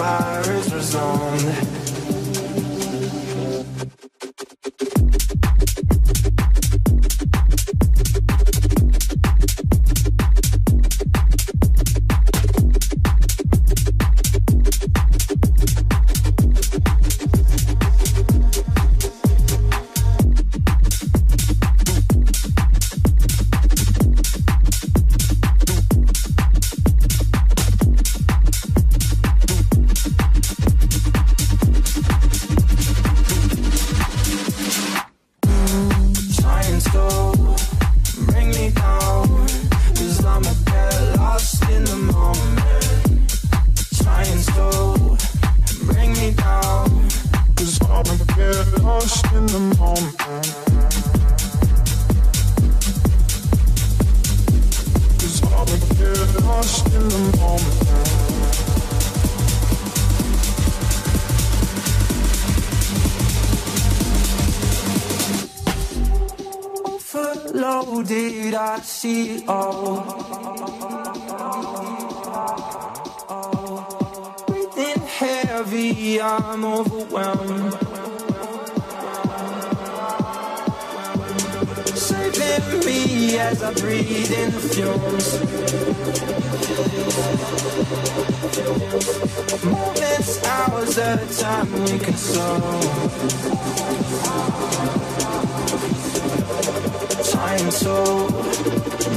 fire me as I breathe in the fumes. Moments, hours at a time we consume. Trying to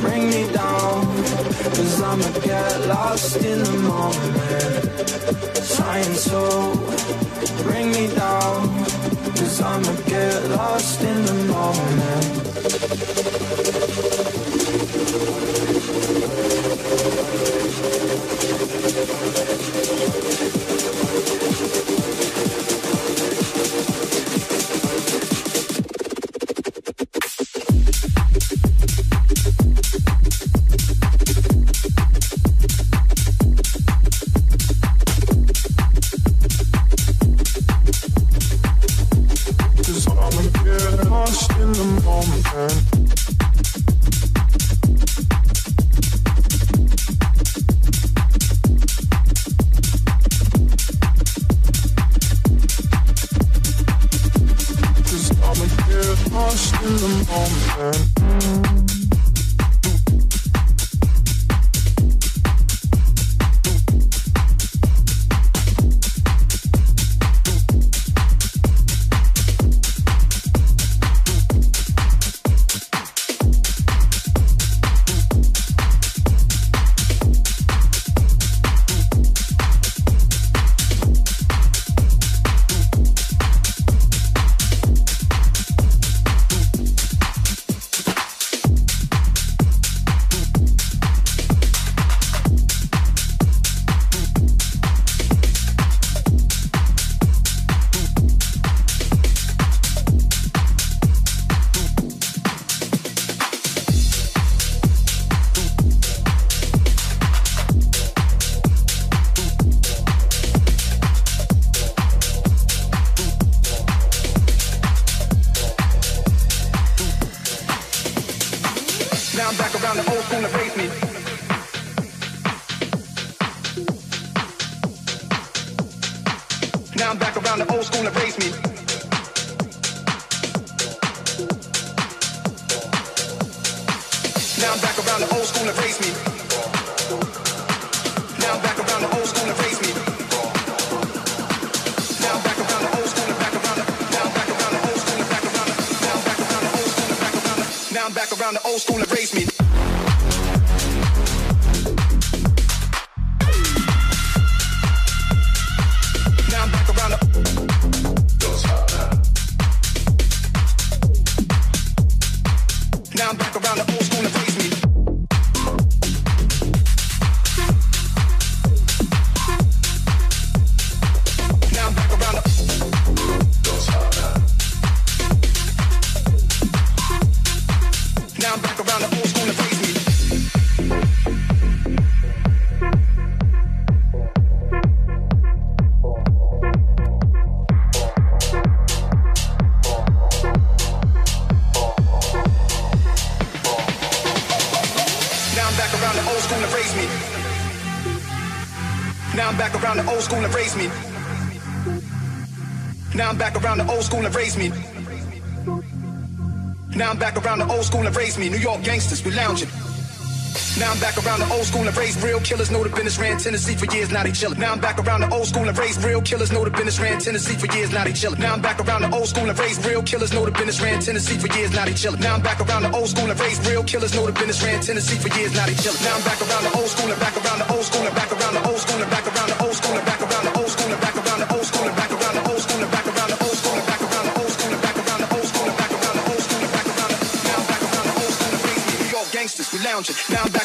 bring me down, cause I'ma get lost in the moment. Trying to bring me down, cause I'ma get lost in the moment. Thank you. School and raised me. Now I'm back around the old school and raised me. New York gangsters, we lounging. Now I'm back around the old school and raised real killers. Know the business ran Tennessee for years, now they chillin'. Now I'm back around the old school and raised real killers. Know the business ran Tennessee for years, now they chillin'. Now I'm back around the old school and raised real killers. Know the business ran Tennessee for years, now they chillin'. Now I'm back around the old school and raised real killers. Know the business ran Tennessee for years, now they chillin'. Now I'm back around the old school and back around the old school and back around the old school and back around lounging. Now I'm back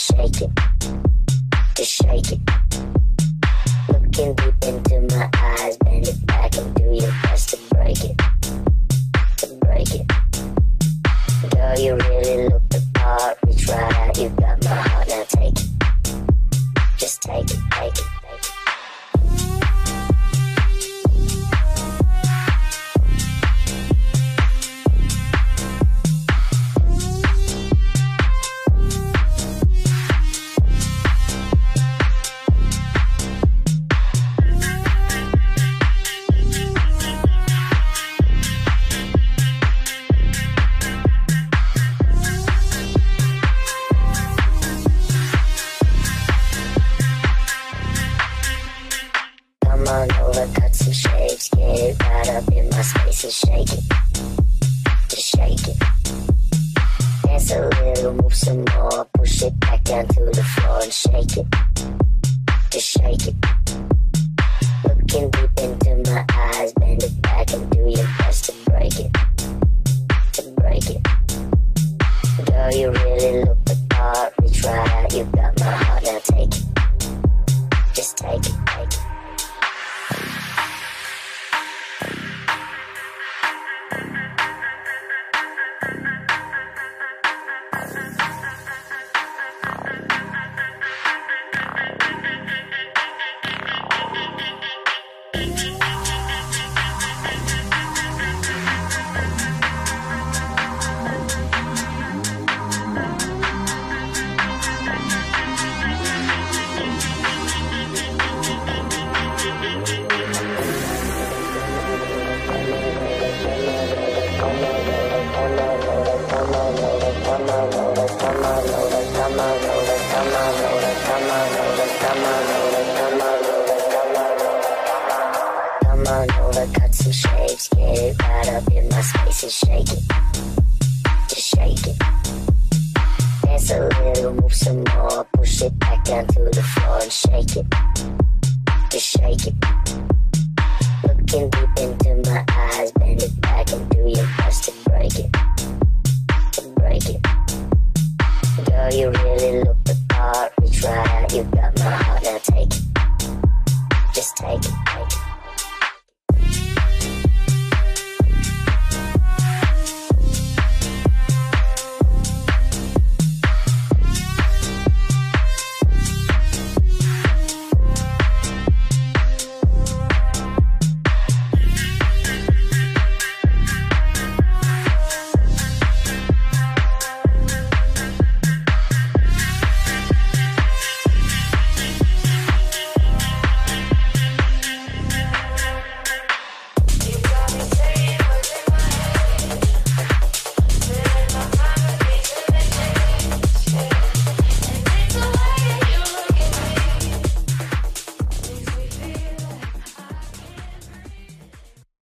shake it. Just shake it. Looking deep into